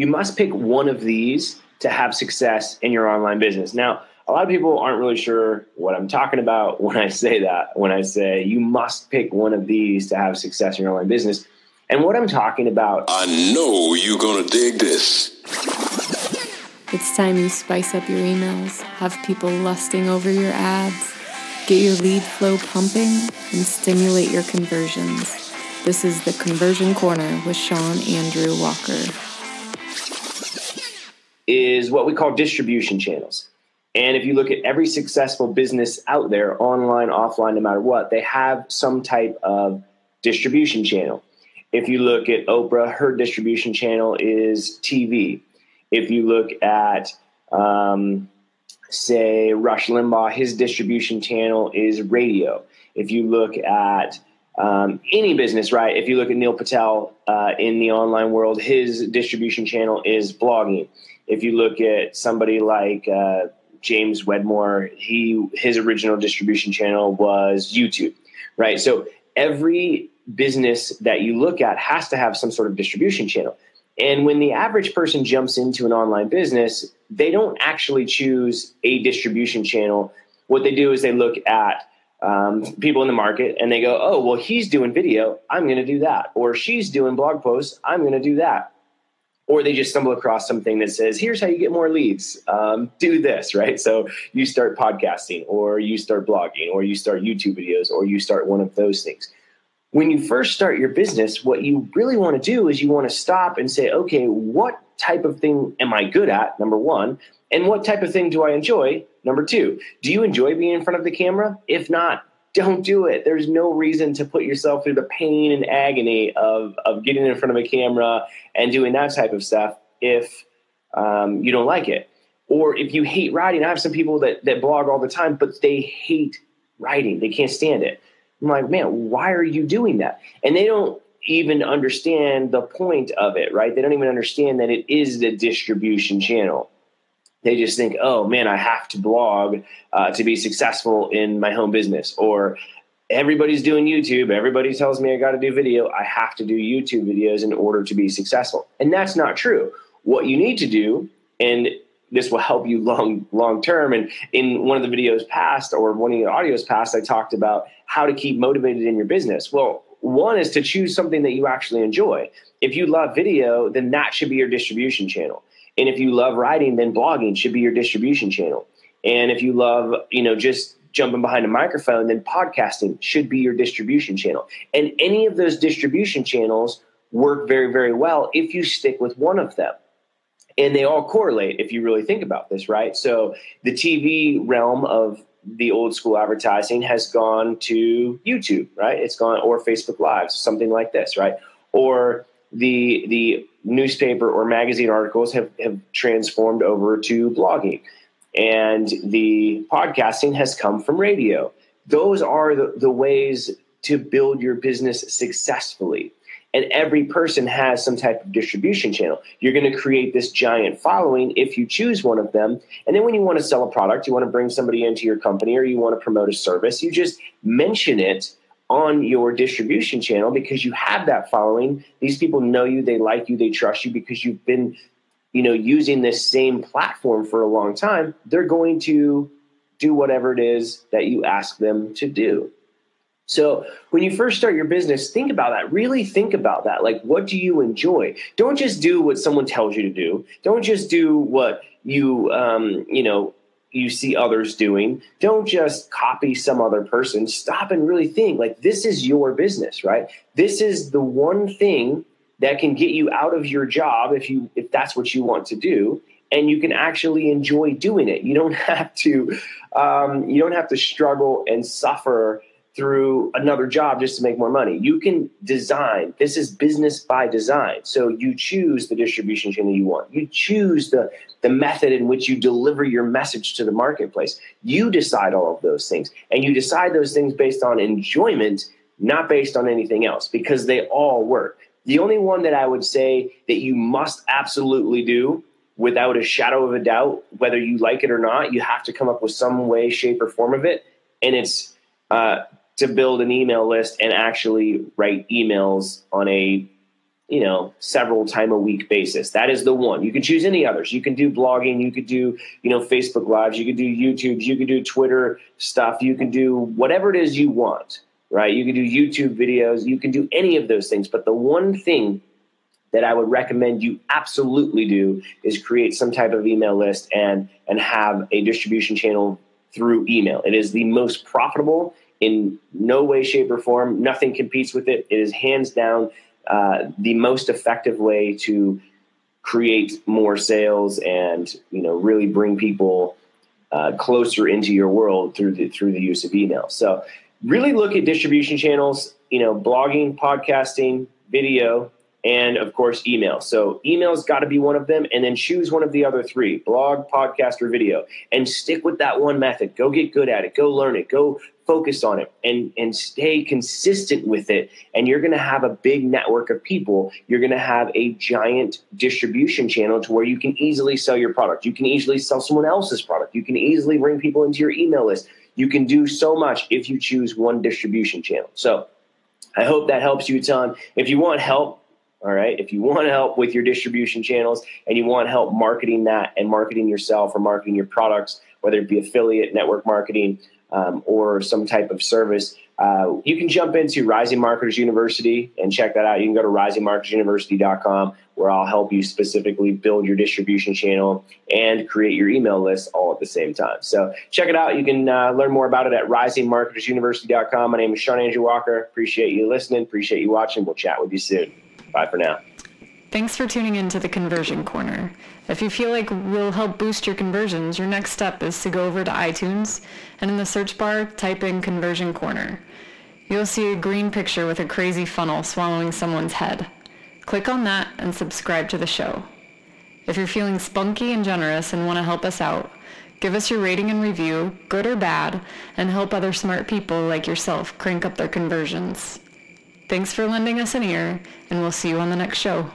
you must pick one of these to have success in your online business. Now, a lot of people aren't really sure what I'm talking about when I say that, when I say you must pick one of these to have success in your online business. And what I'm talking about. I know you're going to dig this. It's time you spice up your emails, have people lusting over your ads, get your lead flow pumping, and stimulate your conversions. This is the Conversion Corner with Sean Andrew Walker. Is what we call distribution channels. And if you look at every successful business out there, online, offline, no matter what, they have some type of distribution channel. If you look at Oprah, her distribution channel is TV. If you look at, um, say, Rush Limbaugh, his distribution channel is radio. If you look at um, any business, right? If you look at Neil Patel uh, in the online world, his distribution channel is blogging. If you look at somebody like uh, James Wedmore, he his original distribution channel was YouTube, right? So every business that you look at has to have some sort of distribution channel. And when the average person jumps into an online business, they don't actually choose a distribution channel. What they do is they look at um, people in the market and they go, oh, well, he's doing video. I'm going to do that. Or she's doing blog posts. I'm going to do that. Or they just stumble across something that says, here's how you get more leads. Um, do this, right? So you start podcasting, or you start blogging, or you start YouTube videos, or you start one of those things when you first start your business, what you really want to do is you want to stop and say, okay, what type of thing am I good at? Number one. And what type of thing do I enjoy? Number two. Do you enjoy being in front of the camera? If not, don't do it. There's no reason to put yourself through the pain and agony of, of getting in front of a camera and doing that type of stuff if um, you don't like it. Or if you hate writing, I have some people that, that blog all the time, but they hate writing. They can't stand it. I'm like, man, why are you doing that? And they don't even understand the point of it, right? They don't even understand that it is the distribution channel. They just think, oh man, I have to blog uh, to be successful in my home business, or everybody's doing YouTube. Everybody tells me I got to do video. I have to do YouTube videos in order to be successful. And that's not true. What you need to do, and this will help you long long term. And in one of the videos past or one of the audios past, I talked about how to keep motivated in your business. Well, one is to choose something that you actually enjoy. If you love video, then that should be your distribution channel. And if you love writing, then blogging should be your distribution channel. And if you love, you know, just jumping behind a microphone, then podcasting should be your distribution channel. And any of those distribution channels work very, very well if you stick with one of them and they all correlate if you really think about this, right? So the TV realm of the old school advertising has gone to YouTube, right? It's gone or Facebook Lives, something like this, right? Or the the newspaper or magazine articles have, have transformed over to blogging. And the podcasting has come from radio. Those are the, the ways to build your business successfully and every person has some type of distribution channel. You're going to create this giant following if you choose one of them. And then when you want to sell a product, you want to bring somebody into your company or you want to promote a service, you just mention it on your distribution channel because you have that following. These people know you, they like you, they trust you because you've been, you know, using this same platform for a long time. They're going to do whatever it is that you ask them to do. So when you first start your business, think about that. Really think about that. Like, what do you enjoy? Don't just do what someone tells you to do. Don't just do what you, um, you know, you see others doing. Don't just copy some other person. Stop and really think. Like, this is your business, right? This is the one thing that can get you out of your job if you if that's what you want to do and you can actually enjoy doing it you don't have to um, you don't have to struggle and suffer through another job just to make more money. You can design. This is business by design. So you choose the distribution channel you want. You choose the the method in which you deliver your message to the marketplace. You decide all of those things. And you decide those things based on enjoyment, not based on anything else because they all work. The only one that I would say that you must absolutely do without a shadow of a doubt, whether you like it or not, you have to come up with some way, shape, or form of it. And it's uh, to build an email list and actually write emails on a you know several time a week basis. That is the one. You can choose any others. You can do blogging. You could do you know facebook lives. You could do youtube. You could do twitter stuff. You can do whatever it is you want right? You can do youtube videos. You can do any of those things. But the one thing that i would recommend you absolutely do is create some type of email list and and have a distribution channel through email. It is the most profitable in no way shape or form nothing competes with it it is hands down uh, the most effective way to create more sales and you know really bring people uh, closer into your world through the through the use of email. So really look at distribution channels. You know, blogging, podcasting, video, and of course email. So email's got to be one of them, and then choose one of the other three: blog, podcast, or video, and stick with that one method. Go get good at it. Go learn it. Go focus on it, and and stay consistent with it. And you're going to have a big network of people. You're going to have a giant distribution channel to where you can easily sell your product. You can easily sell someone else's product. You can easily bring people into your email list. You can do so much if you choose one distribution channel. So. I hope that helps you a ton. If you want help, all right. If you want help with your distribution channels and you want help marketing that and marketing yourself or marketing your products, whether it be affiliate, network marketing, um, or some type of service, uh, you can jump into Rising Marketers University and check that out. You can go to risingmarketersuniversity.com where I'll help you specifically build your distribution channel and create your email list all at the same time. So check it out. You can uh, learn more about it at risingmarketersuniversity.com. My name is Sean Andrew Walker. Appreciate you listening. Appreciate you watching. We'll chat with you soon. Bye for now. Thanks for tuning in to the Conversion Corner. If you feel like we'll help boost your conversions, your next step is to go over to iTunes and in the search bar, type in Conversion Corner. You'll see a green picture with a crazy funnel swallowing someone's head. Click on that and subscribe to the show. If you're feeling spunky and generous and want to help us out, give us your rating and review, good or bad, and help other smart people like yourself crank up their conversions. Thanks for lending us an ear, and we'll see you on the next show.